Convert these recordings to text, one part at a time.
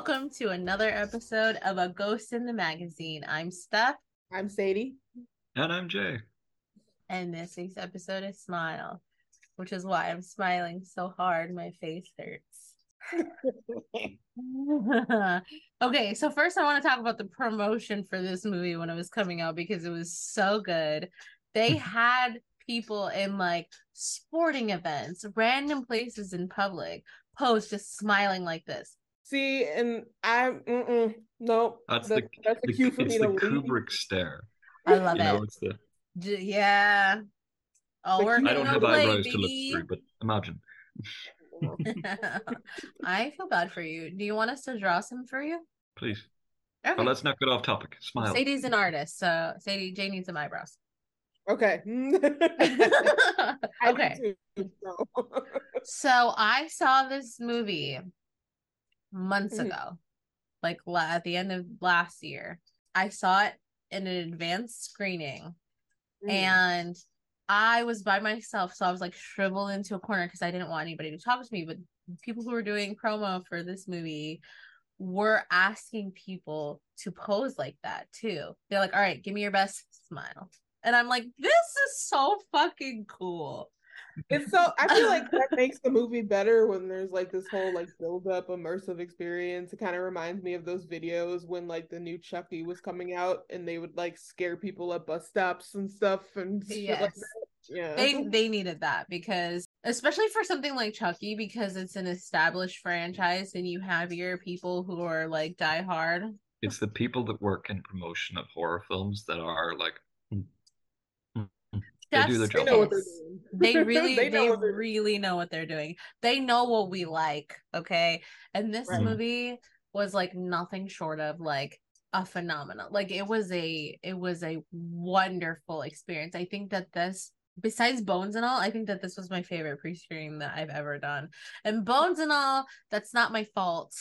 and welcome to another episode of A Ghost in the Magazine. I'm Stef, I'm Sadee. And I'm Jay. and this week's episode is Smile, which is why I'm smiling so hard my face hurts. okay, so first I want to talk about the promotion for this movie when it was coming out because it was so good. They had people in like sporting events, random places in public, pose just smiling like this. See, and I, mm-mm, no, That's that- the, that's the cue for it's me the to leave. Kubrick stare. I love you it. know, it's the J- yeah. Oh, we're I don't have play, eyebrows to look through, but imagine. I feel bad for you. Do you want us to draw some for you? Please. Okay. But let's not get off topic. Smile. Sadee's an artist, so Sadee Jay needs some eyebrows. Okay. Okay. so. So I saw this movie months Mhm. ago, like la- at the end of last year. I saw it in an advanced screening, Mm. and I was by myself, so I was like shriveled into a corner because I didn't want anybody to talk to me. But people who were doing promo for this movie were asking people to pose like that too. They're like, "All right, give me your best smile," and I'm like, "This is so fucking cool." It's so I feel like that makes the movie better when there's like this whole like build up immersive experience. It kind of reminds me of those videos when like the new Chucky was coming out and they would like scare people at bus stops and stuff and shit like Yes. that. Yeah. they they needed that because especially for something like Chucky because it's an established franchise and you have your people who are like die hard. It's the people that work in promotion of horror films that are like, mm, mm, mm. they do their Chef's they job. know what they're kiss. doing. They really They they, know really know what they're doing. They know what we like, okay? And this Right. movie was like nothing short of like a phenomenon. Like it was a it was a wonderful experience. I think that this besides Bones and all, I think that this was my favorite pre-screening that I've ever done. And Bones and all, that's not my fault.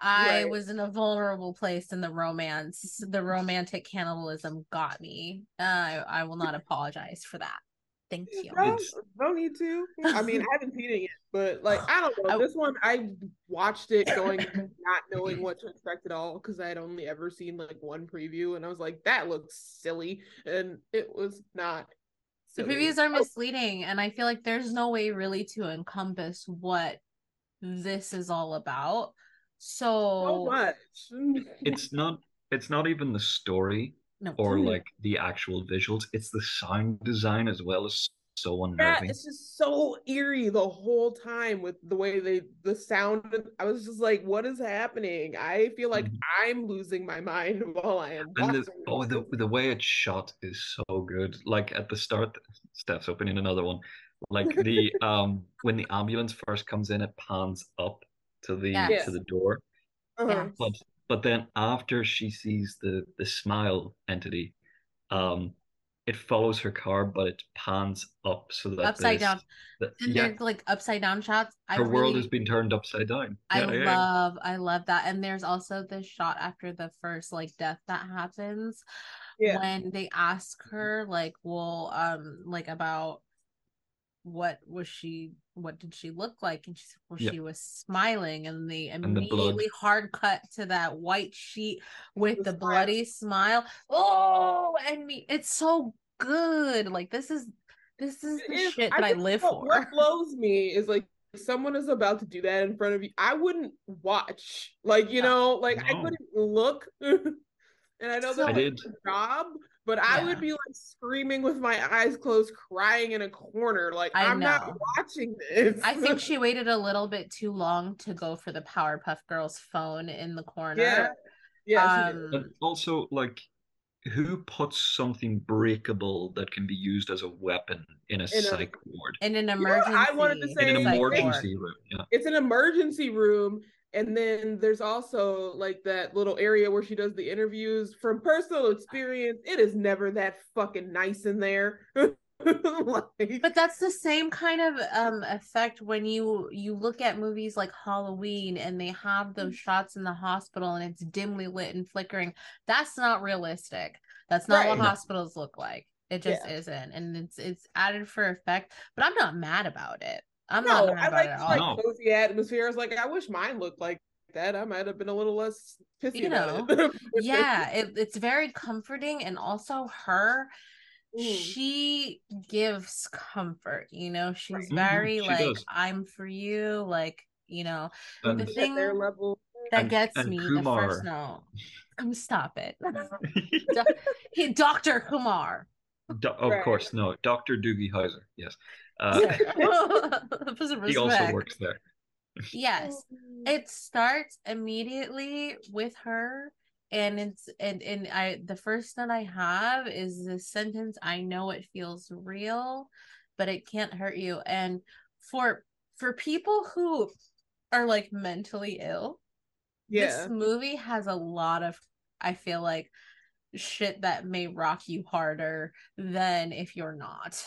I Right. was in a vulnerable place in the romance. The romantic cannibalism got me. Uh, I, I will not apologize for that. Thank you. No, It's- no need to. I mean, I haven't seen it yet, but like I don't know. I- this one I watched it going not knowing what to expect at all because I had only ever seen like one preview, and I was like, that looks silly, and it was not. The previews are Oh, misleading, and I feel like there's no way really to encompass what this is all about. so So, much. It's not. It's not even the story no, or like the actual visuals. It's the sound design as well as so unnerving. Yeah, unnerving. it's just so eerie the whole time with the way they the sound. I was just like, what is happening? I feel like Mhm. I'm losing my mind while I am And the, oh, the the way it's shot is so good. Like at the start, Stef's opening another one. Like the um when the ambulance first comes in, it pans up to the Yes. to the door. Uh-huh. But but then after she sees the the smile entity, um, it follows her car, but it pans up so that Upside down. that- and yeah, they're like upside down shots. I her world has been turned upside down. I Yeah, yeah, yeah. love, I love that. And there's also this shot after the first like death that happens Yeah. when they ask her like, well, um, like about what was she what did she look like? And she said, Well, Yeah. she was smiling, and they the blood. immediately hard cut to that white sheet with The the smile. bloody smile. Oh, and me, it's so good. Like this is this is the It is- shit that I, think live what, for. What blows me is like if someone is about to do that in front of you. I wouldn't watch. Like you No. know, like I couldn't look. and I know So- that's I did. a job, but I would be like screaming with my eyes closed, crying in a corner. Like I I'm not watching this. I think she waited a little bit too long to go for the Powerpuff Girls phone in the corner. yeah, yeah. she. Um, But also, like, who puts something breakable that can be used as a weapon in a a- psych ward? in an know what emergency. I wanted to In an emergency room. Yeah. it's an emergency room and then there's also like that little area where she does the interviews from personal experience it is never that fucking nice in there like, But that's the same kind of um effect when you you look at movies like Halloween and they have those shots in the hospital and it's dimly lit and flickering. That's not realistic. That's not Right. what hospitals look like. It just Yeah. isn't, and it's it's added for effect. But I'm not mad about it. I'm no not mad i about like it at all. like No. cozy atmosphere it's like i wish mine looked like that, I might have been a little less pissy You about know, it. yeah, it, it's very comforting, and also her. Mm. She gives comfort, you know. She's Right. Mhm, very she like, does. I'm for you, like, you know, And the thing their level. that And- gets and me the Kumar. first no. Um, stop it. Do- he, Dr. Kumar. Do- of Right. course, no. Dr. Doogie Howser, yes. Uh, Put he also works there. Yes. It starts immediately with her and it's and and I the first that I have is this sentence I know it feels real but it can't hurt you and for for people who are like mentally ill Yeah. this movie has a lot of I feel like shit that may rock you harder than if you're not.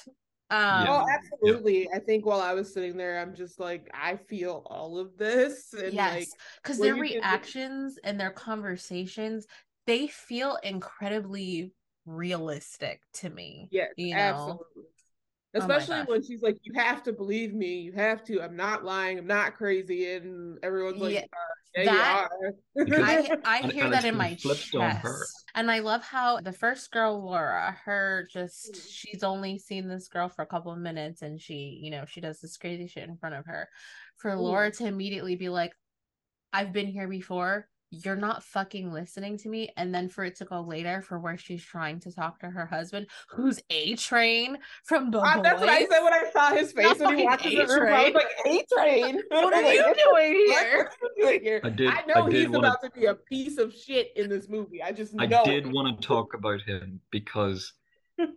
Um Oh, absolutely. I think while I was sitting there, I'm just like, I feel all of this. And yes, like, because where their you can- reactions and their conversations, they feel incredibly realistic to me. yes, you know? absolutely. Oh my Especially gosh. when she's like, you have to believe me. You have to. I'm not lying. I'm not crazy. And everyone's like, Yeah, uh, yeah, that- you are. I I hear that in my chest, and I love how the first girl, Laura, her just she's only seen this girl for a couple of minutes, and she, you know, she does this crazy shit in front of her. For Laura to immediately be like, "I've been here before." You're not fucking listening to me, and then for it to go later for where she's trying to talk to her husband, who's A Train from the Ah, that's what I said when I saw his face Not when he fucking walked in the room. I was like, A Train. What are you doing here? doing here? I did- I know I did he's wanna- about to be a piece of shit in this movie. I just know. I did want to talk about him because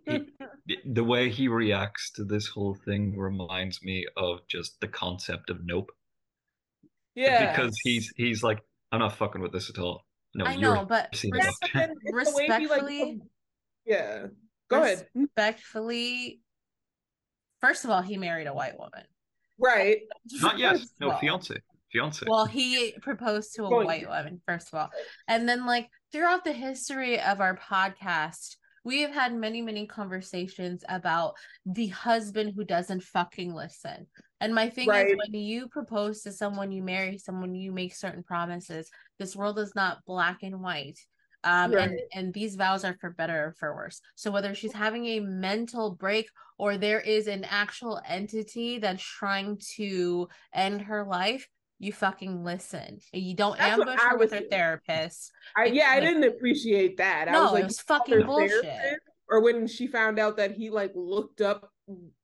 he, the way he reacts to this whole thing reminds me of just the concept of nope. Yeah. Because he's he's like, I'm not fucking with this at all. No, I you're know, but seen Yeah, it. but then it's the way he, like, Respectfully- yeah. Go ahead. respectfully, first of all, he married a white woman. Right. Not yet. No, all. fiance. Fiance. Well, he proposed to a white woman, first of all. And then, like, throughout the history of our podcast, we have had many, many conversations about the husband who doesn't fucking listen. And my thing Right. is, when you propose to someone, you marry someone, you make certain promises. This world is not black and white. Um, and, and these vows are for better or for worse. So whether she's having a mental break or there is an actual entity that's trying to end her life, you fucking listen. You don't That's ambush her with her doing. therapist. I, yeah, I didn't appreciate that. I No, was like, it was fucking bullshit. Or when she found out that he like looked up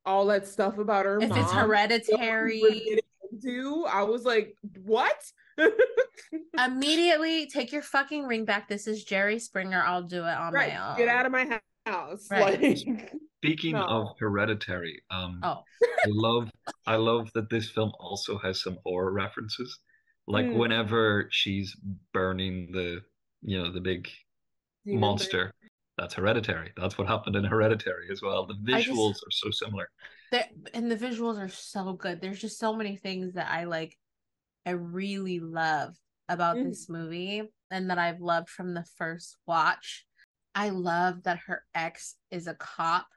all that stuff about her If mom. it's what we were hereditary, into, I was like, what? immediately take your fucking ring back. This is Jerry Springer. I'll do it on right. my own. Get out of my house. Right. Like, Speaking No. of hereditary, um, Oh. I love I love that this film also has some horror references. Like Mm. whenever she's burning the you know the big monster, that's hereditary. That's what happened in Hereditary as well. The I just- visuals are so similar. And the visuals are so good. There's just so many things that I like, I really love about Mhm. this movie and that I've loved from the first watch. I love that her ex is a cop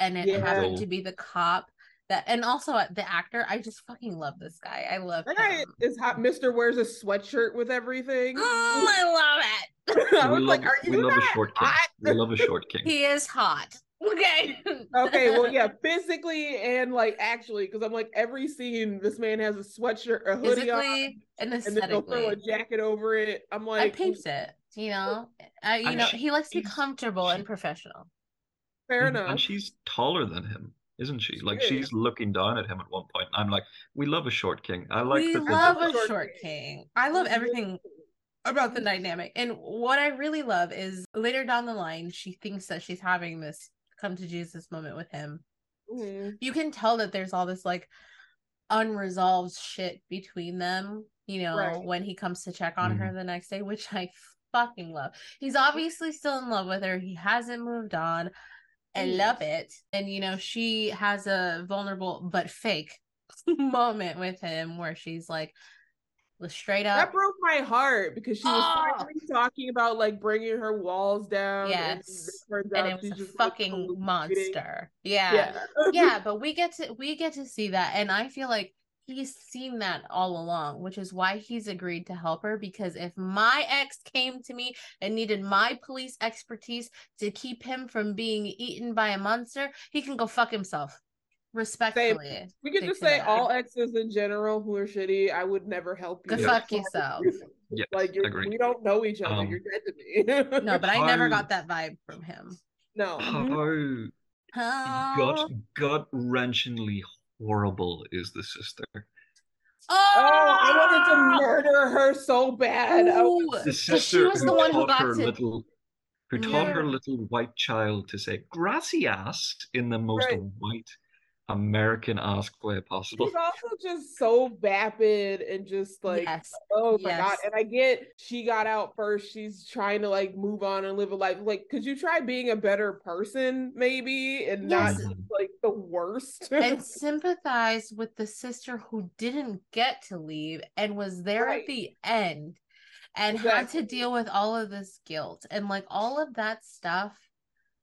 and it Yeah. happened to be the cop that, and also uh, the actor. I just fucking love this guy. I love That guy is hot. Mister wears a sweatshirt with everything. Mm, I love it. I we was love, like, are you we love a not short king. hot? We love a short king. He is hot. Okay. okay, well, yeah, physically and like actually, because I'm like every scene, this man has a sweatshirt, a hoodie on, and and then he'll throw a jacket over it. I'm like I like, peeped it. You know, I, you And know, she- he likes to be comfortable she- and professional. Fair And- enough. And she's taller than him, isn't she? She Like is. she's looking down at him at one point. I'm like, we love a short king. I like we the- love a Short short king. king. I love everything about the dynamic. And what I really love is later down the line, she thinks that she's having this come to Jesus moment with him. Mhm. You can tell that there's all this like unresolved shit between them, you know, Right. when he comes to check on her the next day, which I fucking love. He's obviously still in love with her. He hasn't moved on. I Mm. love it. And you know, she has a vulnerable but fake moment with him where she's like straight up That broke my heart because she was Oh. talking about like bringing her walls down. and Yes. turns and it was a just, like, fucking monster. Yeah. Yeah. yeah, but we get to we get to see that and I feel like he's seen that all along, which is why he's agreed to help her. Because if my ex came to me and needed my police expertise to keep him from being eaten by a monster, he can go fuck himself. Respectfully. Same. We could just say say that. all exes in general who are shitty. I would never help you. Go fuck yourself. Yes, Like you're, agree. we don't know each other. Um, you're dead to me. No, but I never How- got that vibe from him. no. How gut gut wrenchingly horrible is the sister. Oh, Oh, I wanted to ah! murder her so bad. Oh, Ooh, The but she sister was who the one who taught got her to. little who taught her little white child to say gracias in the most Right. white American ask way possible. she's also just so vapid and just like yes. oh my god and i get she got out first she's trying to like move on and live a life like could you try being a better person maybe and Yes. not just, like the worst and sympathize with the sister who didn't get to leave and was there Right. at the end and had to deal with all of this guilt and like all of that stuff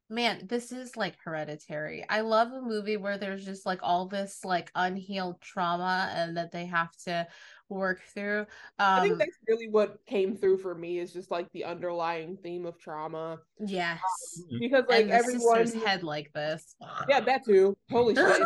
man this is like hereditary i love a movie where there's just like all this like unhealed trauma and that they have to work through i think um that's really what came through for me is just like the underlying theme of trauma yes because like and the everyone sister's head like this yeah that too holy shit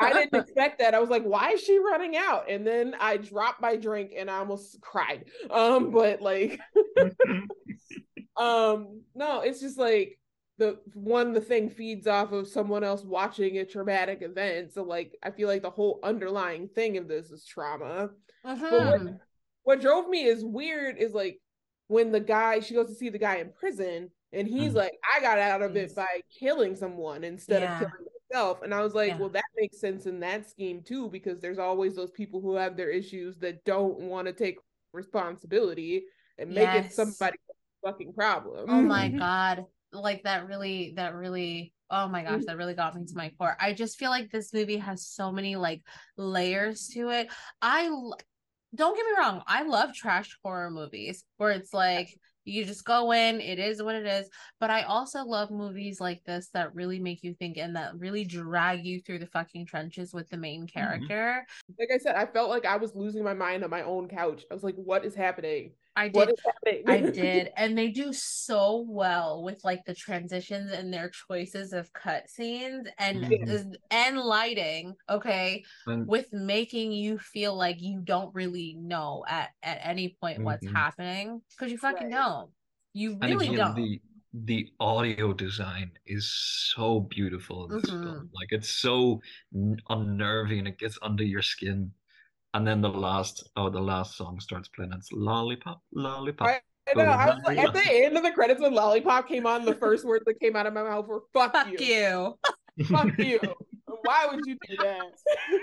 I didn't expect that. I was like, why is she running out? And then I dropped my drink and I almost cried. Um, but like um, no, it's just like the one the thing feeds off of someone else watching a traumatic event. So like I feel like the whole underlying thing of this is trauma. Mhm. What drove me is weird is like when the guy she goes to see the guy in prison and he's Mhm. like, I got out of it by killing someone instead Yeah. of killing myself. And I was like, Yeah. well, that makes sense in that scheme too, because there's always those people who have their issues that don't want to take responsibility and make it Yes. somebody's fucking problem. Oh my god. Like that really that really oh my Mm-hmm. gosh, that really got me to my core. I just feel like this movie has so many like layers to it. i don't get me wrong, I love trash horror movies where it's like you just go in, it is what it is. But I also love movies like this that really make you think and that really drag you through the fucking trenches with the main character. Like I said, I felt like I was losing my mind on my own couch. I was like, what is happening? I did What is happening? I did, and they do so well with like the transitions and their choices of cut scenes and Mhm. and lighting. Okay, And with making you feel like you don't really know at at any point what's Mhm. happening because you fucking Right. don't. You really again, don't. the the audio design is so beautiful in this Mhm. film. Like it's so n- unnerving, it gets under your skin. And then the last, oh, the last song starts playing. It's lollipop, lollipop. Right. I know. I was like, at the end of the credits when Lollipop came on, the first words that came out of my mouth were "fuck, Fuck you, you. fuck you." Why would you do that?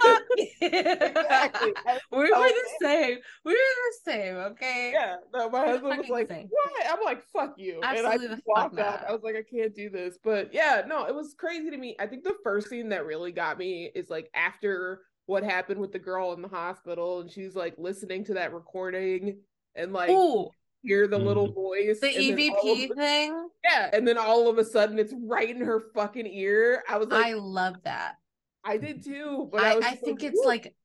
Fuck you. exactly. I- We were the same. We were the same. Okay. Yeah. No, my husband was like, same. "What?" I'm like, "Fuck you," Absolutely and the I fuck walked out. I was like, "I can't do this." But yeah, no, it was crazy to me. I think the first scene that really got me is like after what happened with the girl in the hospital, and she's like listening to that recording and like Ooh, hear the little Mhm. voice. the and of EVP thing. Yeah, and then all of a sudden it's right in her fucking ear. I was like, I I, love that. I did too, but I, I, was I think like, it's "Woo." like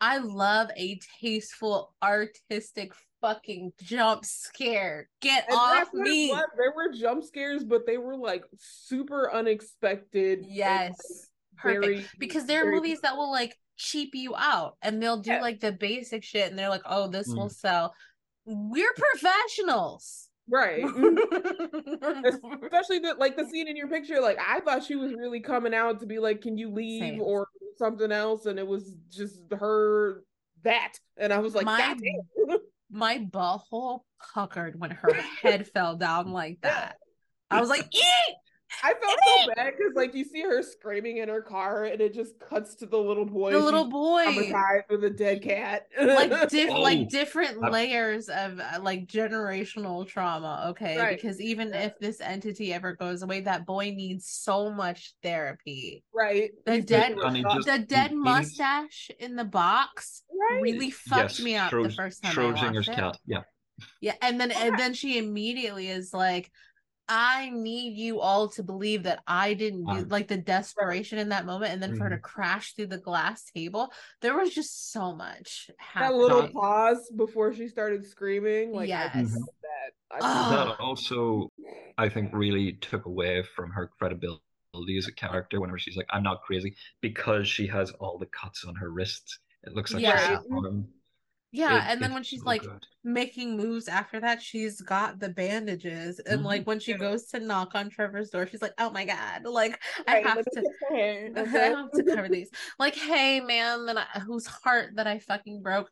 I love a tasteful, artistic fucking jump scare. Get And off that's what me. There were jump scares, but they were like super unexpected. and, like, Yes. Perfect. very- because there are very- movies that will like cheap you out and they'll do Yeah. like the basic shit and they're like, oh, this Mm. will sell. We're professionals. right. Especially the like the scene in your picture, like I thought she was really coming out to be like, "Can you leave?" Same. or something else, and it was just her that, and I was like, My- "God damn." My butthole puckered when her head fell down like that. I was like, eat! I felt so bad because like you see her screaming in her car, and it just cuts to the little boy. The little boy. traumatized with a dead cat. like diff- Oh, like different layers of uh, like generational trauma okay Right. because even Yeah. if this entity ever goes away that boy needs so much therapy right. The He's dead- really And just- the dead he needs- mustache in the box right. really fucked yes, me up the first time I Schrodinger's watched it. cat. Yeah. yeah and then and then she immediately is like I need you all to believe that I didn't do Um, like the desperation in that moment, and then for her to crash through the glass table. There was just so much That happening. little pause before she started screaming, like Yes. felt that. I Ugh. that also i think really took away from her credibility as a character whenever she's like i'm not crazy because she has all the cuts on her wrists it looks like Yeah. she's harmed. Yeah, It- and then when she's so like good. making moves after that, she's got the bandages, and Mhm. like when she Yeah. goes to knock on Trevor's door, she's like, "Oh my god!" Like I have to. fix. I have to cover these. Like, hey, man, that I, whose heart that I fucking broke.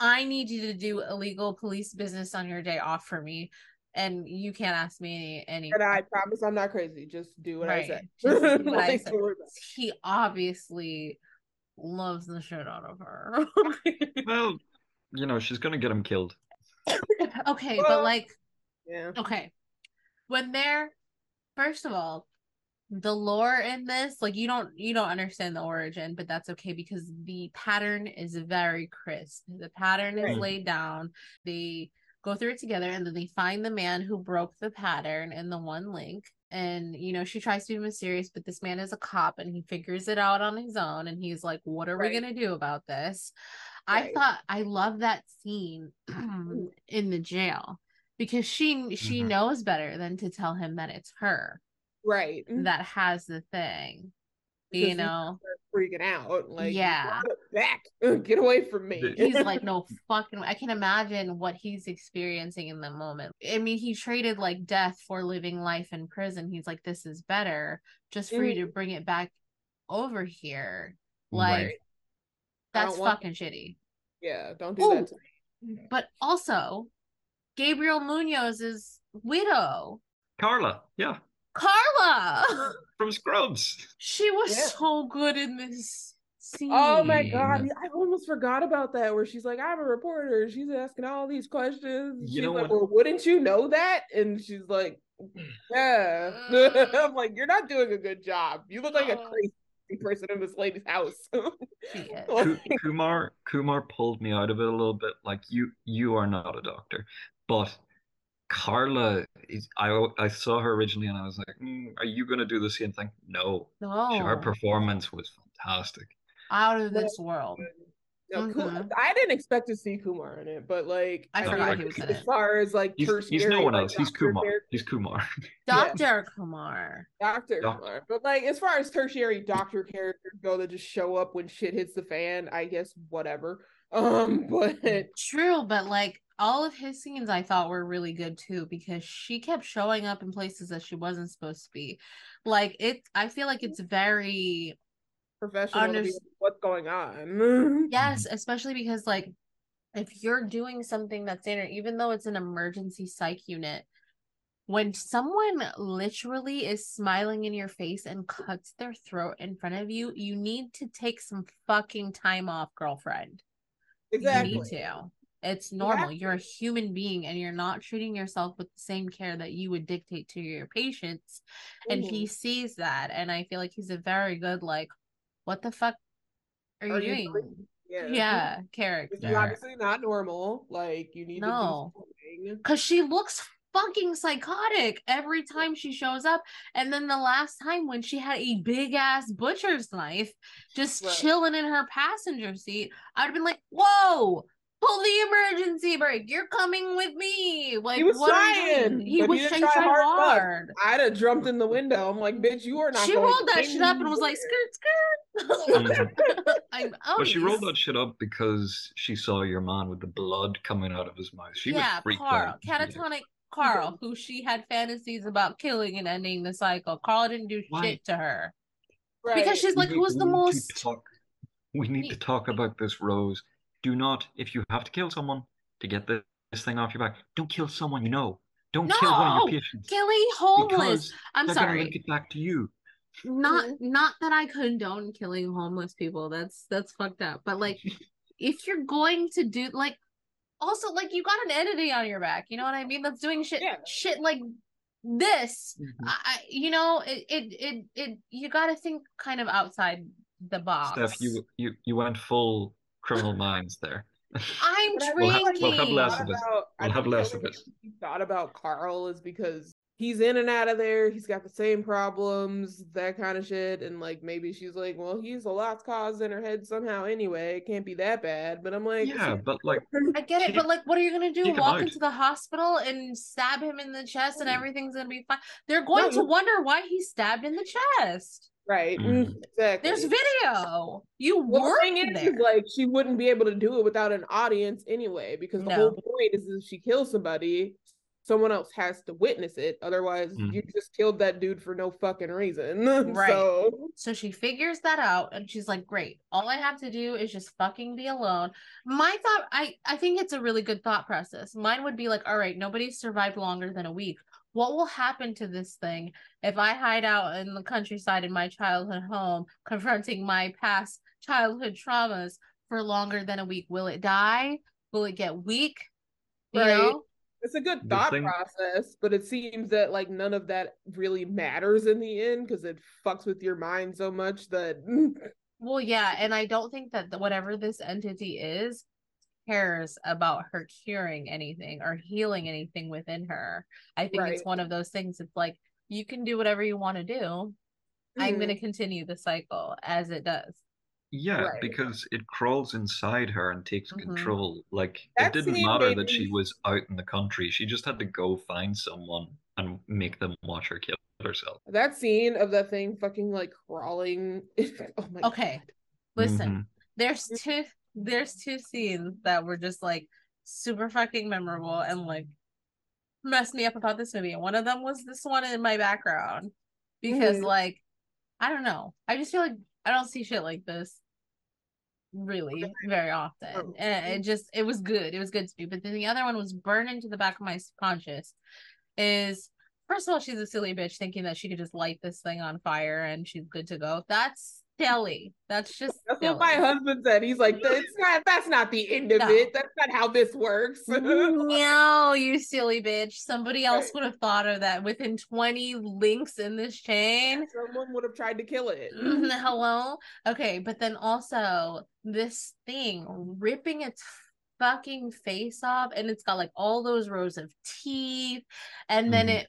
I need you to do illegal police business on your day off for me, and you can't ask me any. any And I promise I'm not crazy. Just do what I say. Just do what I say. don't worry about it. he obviously loves the shit out of her. well you know she's gonna get him killed okay, Well- but like, Yeah. okay, when they're first of all, the lore in this, like you don't you don't understand the origin, but that's okay because the pattern is very crisp. The pattern is laid down. They go through it together and then they find the man who broke the pattern in the one link. And you know, she tries to be mysterious, but this man is a cop and he figures it out on his own and he's like, What are Right. we gonna do about this? I Right. thought I love that scene mm-hmm. in the jail because she she Mhm. knows better than to tell him that it's her Right. Mm-hmm. that has the thing. Because You know, freaking out. Like, Yeah. back. Get away from me. He's like, no fucking. I can imagine what he's experiencing in the moment. I mean, he traded like death for living life in prison. He's like, this is better, just for you to mm-hmm. bring it back over here. Like, Right. That's don't want- fucking shitty. Yeah, don't do Ooh. that to me. But also, Gabriel Munoz's widow, carla yeah Carla. from scrubs She was Yeah. so good in this scene. Oh my god, I almost forgot about that. Where she's like, "I'm a reporter." She's asking all these questions. You she's know like, what- "Well, wouldn't you know that?" And she's like, "Yeah." Uh. I'm like, "You're not doing a good job. You look like a Oh. crazy person in this lady's house." She Kumar Kumar pulled me out of it a little bit. Like you you are not a doctor, but Carla is. I I saw her originally and I was like, "Mm, are you gonna do the same thing? No, No, her performance was fantastic. out of this world. No, Ku- Mhm. I didn't expect to see Kumar in it, but like I No, forgot like, he was in as far as like He's, he's tertiary, no one like, else. He's Kumar. character- He's Kumar. Doctor Kumar. Doctor Kumar. But like as far as tertiary doctor characters go that just show up when shit hits the fan, I guess whatever. Um, but True, but like all of his scenes I thought were really good too because she kept showing up in places that she wasn't supposed to be. Like it I feel like it's very professional Unders- like, what's going on. yes, especially because like if you're doing something that's in or even though it's an emergency psych unit, when someone literally is smiling in your face and cuts their throat in front of you, you need to take some fucking time off, girlfriend. exactly. You need to. It's normal. have You're a human being and you're not treating yourself with the same care that you would dictate to your patients. And he Mhm. sees that. And I feel like he's a very good, like, what the fuck are, Are you you doing? doing- Yeah. Yeah, character. obviously not normal. Like you need No. to do something. Because she looks fucking psychotic every time she shows up. And then the last time when she had a big ass butcher's knife just Right. chilling in her passenger seat, I'd have been like, whoa, pull the emergency brake. You're coming with me. Like, he was what trying. He was he didn't trying try hard. hard I'd have jumped in the window. I'm like, bitch, you are not. She going rolled that shit up and was like, skirt, skirt. I'm, oh, mm-hmm. but she rolled that shit up because she saw your man with the blood coming out of his mouth. She yeah, was freaked Carl, out. catatonic Carl, who she had fantasies about killing and ending the cycle. Carl didn't do Why? shit to her Right. because she's like, We- who's the we need most? talk- we need to talk about this, Rose. Do not, if you have to kill someone to get this, this thing off your back, don't kill someone you know. Don't kill one of your patients. Killing homeless. I'm they're gonna sorry. link it back to you. Not Mhm. not that I condone killing homeless people. That's that's fucked up. But like, if you're going to do like, also like you got an entity on your back. You know what I mean? That's doing shit Yeah. shit like this. I, I you know it it it, it you got to think kind of outside the box. Stef, you you you went full criminal minds there. I'm But drinking. We'll have- we'll have less of it. about- We'll have less of it. reason Thought about Carl is because he's in and out of there. He's got the same problems, that kind of shit. And like maybe she's like, well, he's a lost cause in her head somehow anyway. It can't be that bad. But I'm like, Yeah, but like I get it, but like, what are you gonna do? Walk out. into the hospital and stab him in the chest, and everything's gonna be fine? They're going No, to wonder why he's stabbed in the chest. Right, Mhm. mm, exactly. There's video. You Well, the work thing there. is, like she wouldn't be able to do it without an audience anyway, because the No. whole point is if she kills somebody, someone else has to witness it. Otherwise, Mhm. you just killed that dude for no fucking reason. Right. So So she figures that out and she's like, Great, all I have to do is just fucking be alone. My thought, I, I think it's a really good thought process. Mine would be like, All right, nobody's survived longer than a week. What will happen to this thing if I hide out in the countryside in my childhood home, confronting my past childhood traumas for longer than a week? Will it die? Will it get weak? You Right. know? it's a good thought thing- process, but it seems that like none of that really matters in the end because it fucks with your mind so much that Well, yeah, and I don't think that the, whatever this entity is cares about her curing anything or healing anything within her. I think it's one of those things. It's like you can do whatever you want to do. I'm Mhm. going to continue the cycle as it does. Yeah, Right. because it crawls inside her and takes Mhm. control. Like That it didn't matter made that she was out in the country. She just had to go find someone and make them watch her kill herself. that scene of that thing fucking like crawling. oh my Okay, listen. Mhm. There's two. There's two scenes that were just like super fucking memorable and like messed me up about this movie. And one of them was this one in my background because Mhm. like I don't know. I just feel like I don't see shit like this really very often. Oh. And it just it was good. It was good to me. But then the other one was burned into the back of my subconscious is first of all, she's a silly bitch thinking that she could just light this thing on fire and she's good to go. That's silly. That's just That's silly. what my husband said. He's like, "That's not. That's not the end of No. it. That's not how this works." no, you silly bitch. Somebody else Right. would have thought of that within 20 links in this chain. Someone would have tried to kill it. Mm, Hello? Okay, but then also this thing ripping its fucking face off, and it's got like all those rows of teeth, and then Mhm. it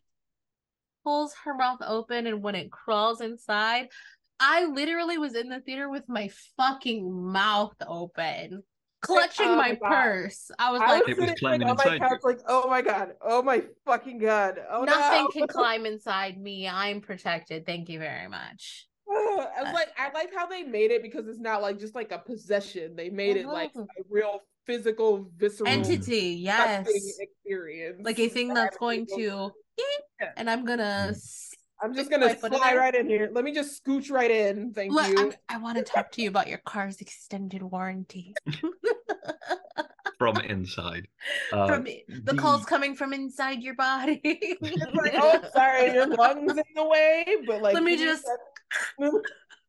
pulls her mouth open, and when it crawls inside, I literally was in the theater with my fucking mouth open, clutching oh my my purse. I was I like, was It was sitting like, on my inside couch, like, "Oh my god! Oh my fucking god! Oh nothing no!" can climb inside me. I'm protected. Thank you very much. I was like, I like how they made it because it's not like just like a possession. They made it like Mhm. a real physical, visceral Entity, yes. experience. Like a thing that's going is- to, Yeah. and I'm gonna. S- I'm just gonna my foot in fly right in here. Let me just scooch right in. Thank Look, you. I'm, I want to talk to you about your car's extended warranty. From inside. Uh, from the, the- call's coming from inside your body. Like, oh, sorry, your lungs in the way, but like, Let me just-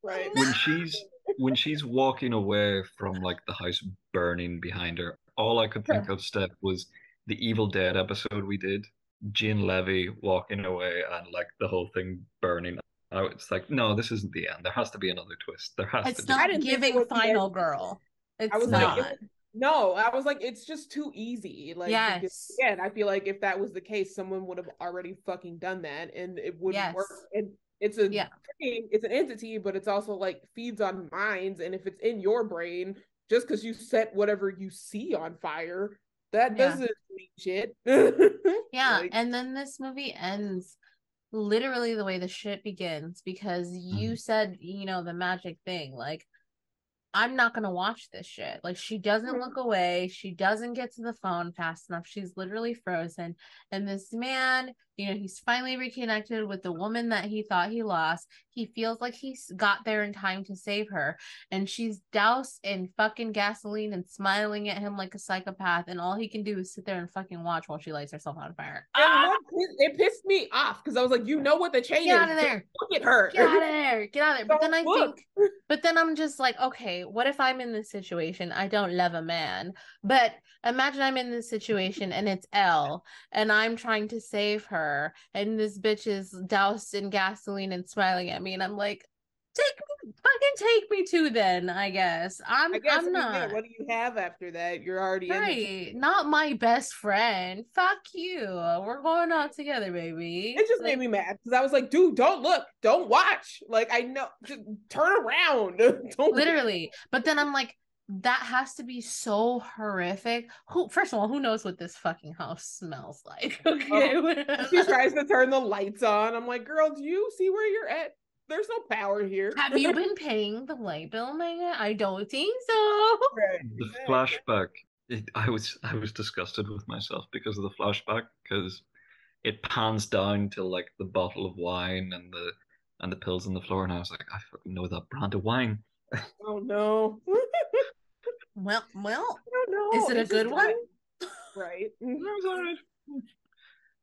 right. when she's when she's walking away from like the house burning behind her, all I could think of, Stef, was the Evil Dead episode we did. Jane Levy walking away and like the whole thing burning. I was like, no, this isn't the end. There has to be another twist. There has it's to be. I not didn't giving final end. girl. It's I was not. like, No, I was like, it's just too easy. Like, because, Yes. again, I feel like if that was the case, someone would have already fucking done that, and it wouldn't Yes. work. And it's a Yeah. thing, it's an entity, but it's also like feeds on minds, and if it's in your brain, just because you set whatever you see on fire, that Yeah. doesn't mean shit. Yeah, Like, and then this movie ends literally the way the shit begins because you said, you know, the magic thing. Like, I'm not gonna watch this shit. Like, she doesn't Mhm. look away. She doesn't get to the phone fast enough. She's literally frozen. And this man, you know, he's finally reconnected with the woman that he thought he lost. He feels like he's got there in time to save her. And she's doused in fucking gasoline and smiling at him like a psychopath. And all he can do is sit there and fucking watch while she lights herself on fire. Ah! it pissed me off because I was like, you know what the chain Get is. out of just there. Look at her. Get out of there. Get out of there. But Don't then I look. think, but then I'm just like, okay, what if I'm in this situation? I don't love a man, but imagine I'm in this situation and it's L and I'm trying to save her and this bitch is doused in gasoline and smiling at me and I'm like, take me, can take me to then, I guess. I'm I guess I'm not yeah, what do you have after that? You're already in the right. Not my best friend. Fuck you. We're going out together, baby. It just Like, made me mad because I was like, dude, don't look, don't watch. Like I know, just turn around. don't literally. But then I'm like, that has to be so horrific. Who first of all, who knows what this fucking house smells like? Oh, okay. She tries to turn the lights on. I'm like, girl, do you see where you're at? There's no power here. Have you been paying the light bill, Megan? I don't think so. The flashback, it, I was I was disgusted with myself because of the flashback because it pans down to like the bottle of wine and the and the pills on the floor, and I was like, I fucking know that brand of wine. Oh no. Well, well, I don't know. is it a It's good just one? like- Right. It was alright.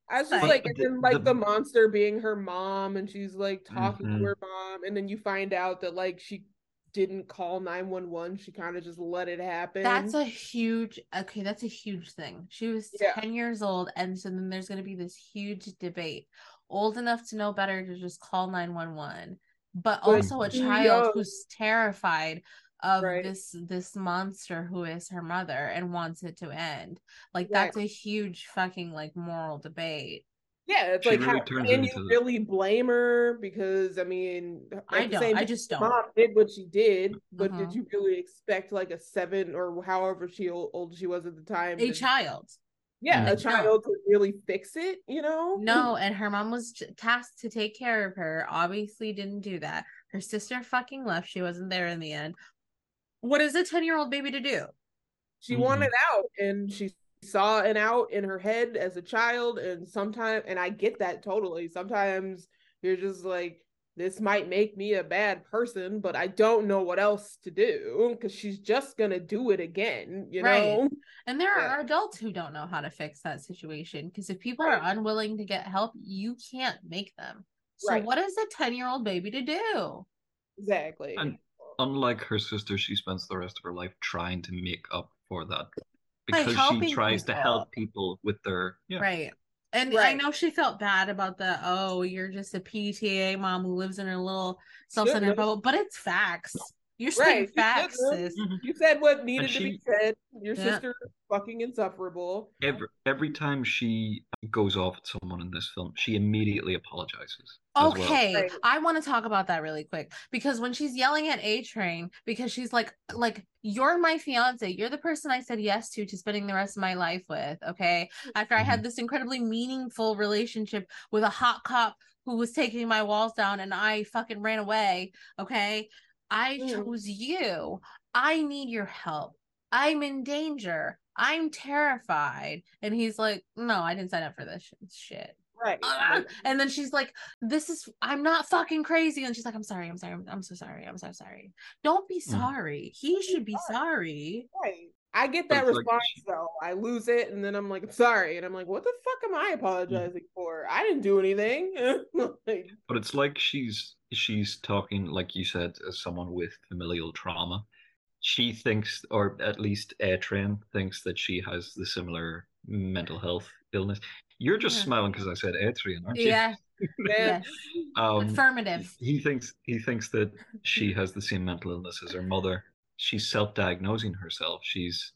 I was just Like- like, and The- then like the- the monster being her mom, and she's like talking Mhm. to her mom, and then you find out that like she didn't call 911. She kind of just let it happen. That's a huge okay, that's a huge thing. She was Yeah. 10 years old, and so then there's gonna be this huge debate. Old enough to know better to just call 911, but But also a child young. who's terrified of Right. this this monster who is her mother and wants it to end. Like Right. that's a huge fucking like moral debate. yeah, it's She like really how can you really blame her? Because I mean, I at the don't. same I just don't. Mom did what she did, but Mhm. did you really expect like a seven or however she old, old she was at the time? A to- child. yeah, a child could really fix it. You know? No, and her mom was tasked to take care of her. Obviously, didn't do that. Her sister fucking left. She wasn't there in the end. What is a 10 year old baby to do? she Mhm. wanted out and she saw an out in her head as a child and sometimes and i get that totally sometimes you're just like this might make me a bad person but i don't know what else to do because she's just gonna do it again you Right. know And there Yeah. are adults who don't know how to fix that situation because if people Right. are unwilling to get help, you can't make them. So, Right. what is a 10 year old baby to do? exactly And- Unlike her sister, she spends the rest of her life trying to make up for that because helping she tries to help people with their yeah. Right. And I know she felt bad about the, oh, you're just a PTA mom who lives in her little self centered Shouldn't. bubble, but it's facts. You're Right, saying you facts, shouldn't. sis. Mhm. you said what needed to be said your Yeah. sister is fucking insufferable Every every time she goes off at someone in this film, she immediately apologizes. as well. Okay, Right. I want to talk about that really quick because when she's yelling at A Train because she's like like you're my fiance, you're the person I said yes to to spending the rest of my life with, okay? After I had this incredibly meaningful relationship with a hot cop who was taking my walls down and I fucking ran away, okay? I Mm. chose you. I need your help. I'm in danger. I'm terrified. And he's like, "No, I didn't sign up for this shit." right! Ah! Like, and then she's like, "This is I'm not fucking crazy." And she's like, "I'm sorry, I'm sorry, I'm, I'm so sorry, I'm so sorry." Don't be mm. sorry. He should be sorry. Right. I get that it's like response she- though. I lose it and then I'm like, I'm sorry. And I'm like, what the fuck am I mm. apologizing for? I didn't do anything. like, But it's like she's she's talking, like you said, as someone with familial trauma. She thinks, or at least Train thinks that she has the similar mental health illness. You're just Yeah. smiling because I said Adrian, aren't you? Yeah, yes. Um, Affirmative. he thinks he thinks that she has the same mental illness as her mother. She's self-diagnosing herself. She's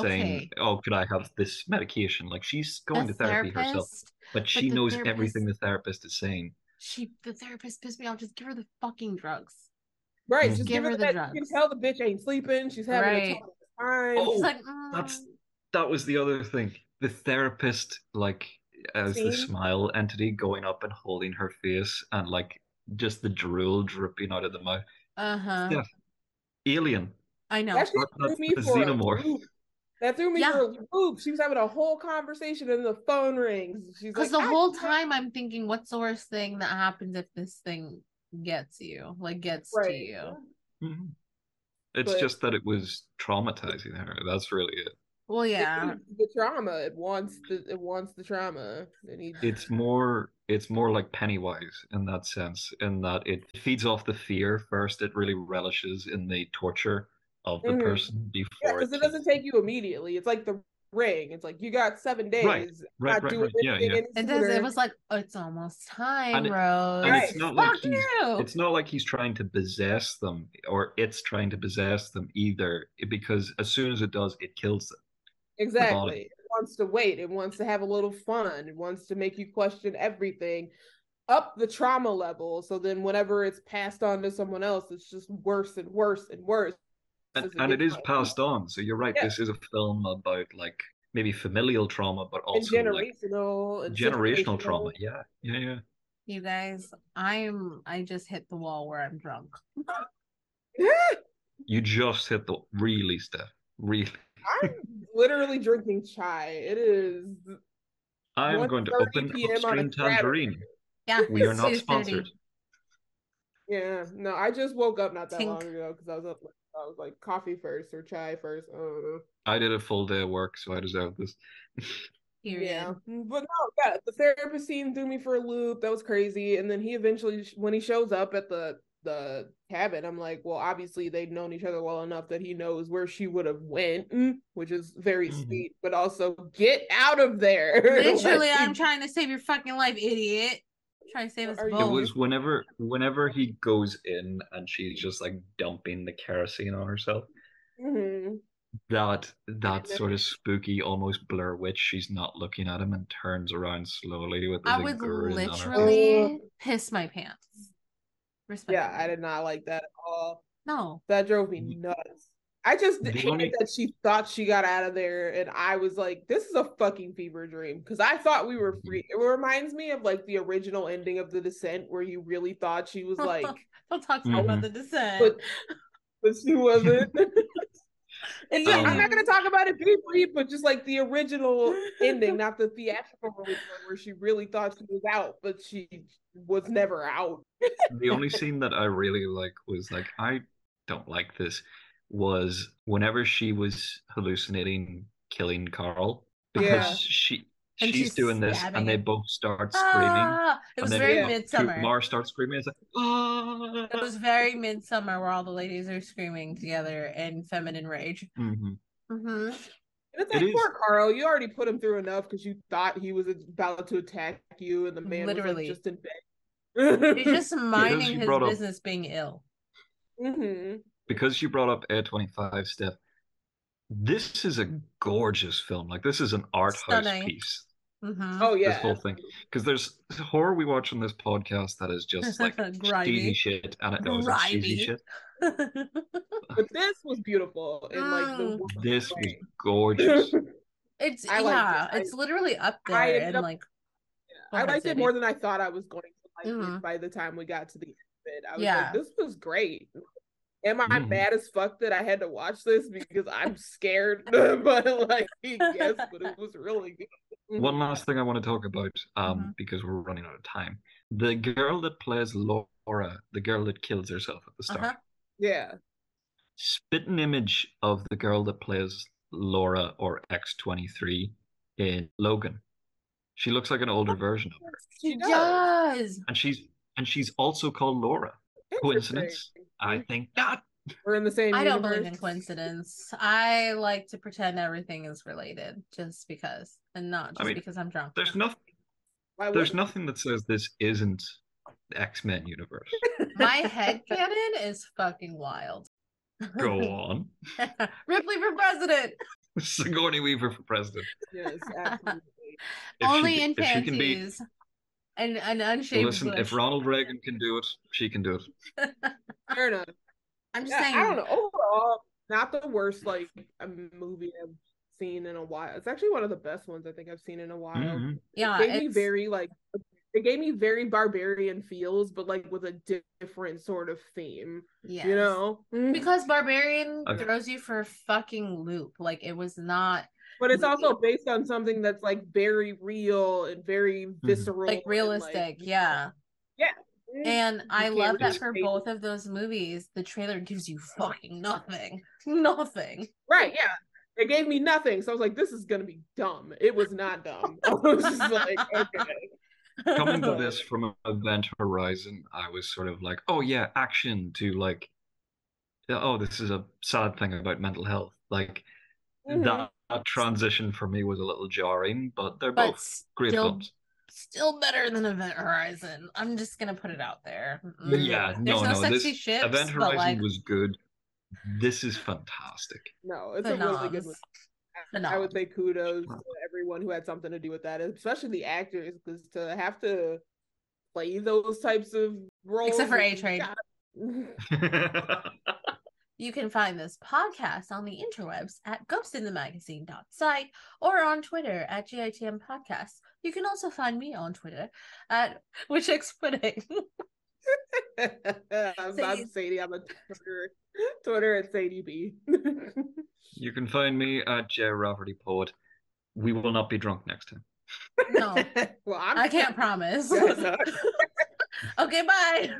saying, Okay. "Oh, could I have this medication?" Like she's going The to therapy herself, therapist, but she the knows therapist- everything the therapist is saying. She the therapist pissed me off. Just give her the fucking drugs. right. Just Give give her her the that. You can tell the bitch ain't sleeping. She's having Right. a tough time. Oh, She's like, that's- "Mm." That was the other thing. The therapist, like, as the smile entity going up and holding her face, and like just the drool dripping out of the mouth. uh-huh. Yeah. Alien. I know. That That- that's me the for xenomorph. Loop. That threw me Yeah. for a loop. She was having a whole conversation and the phone rings. She's Because like, the "I whole time I'm thinking, what's the worst thing that happens if this thing gets you? Like gets to Right. you. Mhm. It's But- just that it was traumatizing her. That's really it. Well, yeah. It's the trauma. It wants the it wants the trauma. It needs It's more it's more like Pennywise in that sense, in that it feeds off the fear first. It really relishes in the torture of the Mhm. person Yeah, before because it it doesn't take you immediately. It's like the ring. It's like you got seven days. Right, right, not right, doing right. Yeah, yeah. It does. It was like oh, it's almost time, And it- Rose. and it's not like Fuck he's you. it's not like he's trying to possess them or it's trying to possess them either because as soon as it does it kills them Exactly. It wants to wait. It wants to have a little fun. It wants to make you question everything, up the trauma level. So then, whenever it's passed on to someone else, it's just worse and worse and worse. And, as and it gets passed on so you're right Yeah. this is a film about like maybe familial trauma but and also like generational, and generational trauma yeah yeah yeah You guys, I'm. I just hit the wall where I'm drunk. you just hit the really Stef really I'm literally drinking chai. It is. i'm going to open PM on a upstream tangerine Yeah, we are not sponsored Yeah, no, I just woke up not that Tink. long ago because I was up. I was like coffee first or chai first. I don't know. i did a full day of work so i deserve this Period. Yeah, but no, yeah, the therapist scene threw me for a loop. That was crazy. And then he eventually, when he shows up at the the cabin, I'm like, well, obviously they've known each other well enough that he knows where she would have went, mm, which is very Mhm. sweet. But also, get out of there. Literally, Like, I'm trying to save your fucking life, idiot. Trying to save us Are you- It was whenever whenever he goes in and she's just like dumping the kerosene on herself. mhm. That that sort of spooky, almost Blair Witch. She's not looking at him and turns around slowly with I a would grin on her face. literally piss my pants. Respect. Yeah, I did not like that at all. No. That drove me nuts. I just The hated only- that she thought she got out of there, and I was like, "This is a fucking fever dream." Because I thought we were free. It reminds me of like the original ending of The Descent, where you really thought she was like, Don't talk to me about the descent. but but she wasn't. and yeah, I'm Um, not gonna talk about it briefly, but just like the original ending, not the theatrical version, where she really thought she was out, but she was never out. the only scene that I really like was like I don't like this was whenever she was hallucinating killing Carl because Yeah. she And she's she's doing this and they both start screaming. Ah, it and was very Midsommar. Kumar starts screaming. It's like, ah. It was very Midsommar where all the ladies are screaming together in feminine rage. Mhm. hmm And it's It like, is. poor Carl, you already put him through enough because you thought he was about to attack you, and the man Literally. was like just in bed. He's just minding you his brought up- business being ill. hmm because you brought up Air 25, Stef, this is a gorgeous film. Like this is an art house Stunning. piece. hmm Oh yeah. This whole thing. Because there's horror we watch on this podcast that is just like Grimy. cheesy shit and it knows it's cheesy shit. but this was beautiful in like the Mm. worst This was gorgeous. it's I yeah, it. I- it's literally up there ended and up- like I Go liked it more than I thought I was going to like Mhm. it by the time we got to the end of it. I was Yeah. like, this was great. Am I Mhm. mad as fuck that I had to watch this because I'm scared? but like, yes, but it was really good. One last thing I want to talk about, um, Mhm. because we're running out of time. The girl that plays Laura, the girl that kills herself at the start, uh-huh. Yeah. spit an image of the girl that plays Laura or X23 in Logan. She looks like an older version of her. She She does. And she's and she's also called Laura. Coincidence? Interesting. I think not. We're in the same. I don't believe in coincidence. I like to pretend everything is related just because, and not just I mean, because I'm drunk. There's nothing there's nothing that says this isn't the X-Men universe. My head canon is fucking wild. Go on. Ripley for president. Sigourney Weaver for president. Yes, absolutely. If Only can- in if she can be- panties. And an unshaved Listen, bush. if Ronald Reagan can do it, she can do it. Fair enough. I'm just Yeah, saying. I don't know. Overall, not the worst like um, movie I've seen in a while. It's actually one of the best ones I think I've seen in a while. Mhm. Yeah, It gave me very like it gave me very barbarian feels, but like with a di- different sort of theme. Yeah, You know, because Barbarian Okay. throws you for a fucking loop. Like it was not but it's also based on something that's like very real and very visceral, like and, realistic. yeah. Mm, And I love that for say- both of those movies, the trailer gives you fucking nothing. Nothing. right, yeah. It gave me nothing, so I was like, "This is gonna be dumb." It was not dumb. I was just like, "Okay." Coming to this from Event Horizon, I was sort of like, oh yeah, action to like, oh, this is a sad thing about mental health. Like Mhm. that that transition for me was a little jarring, but they're but both great still, films. still better than Event Horizon. I'm just gonna put it out there. Mm. Yeah, no, no no. sexy This ships, Event Horizon like- was good. This is fantastic. No, it's a really good Phenoms. one. I would say kudos to everyone who had something to do with that, especially the actors, because to have to play those types of roles. Except for A-Train. God. You can find this podcast on the interwebs at ghostinthemagazine.site or on Twitter at GITM Podcast. You can also find me on Twitter at Witch Pudding. I'm, I'm Sadee. I'm a Twitter, Twitter at Sadee B. you can find me at Jay Rafferty Poet. We will not be drunk next time. No, well, I'm I can't promise. Okay, bye.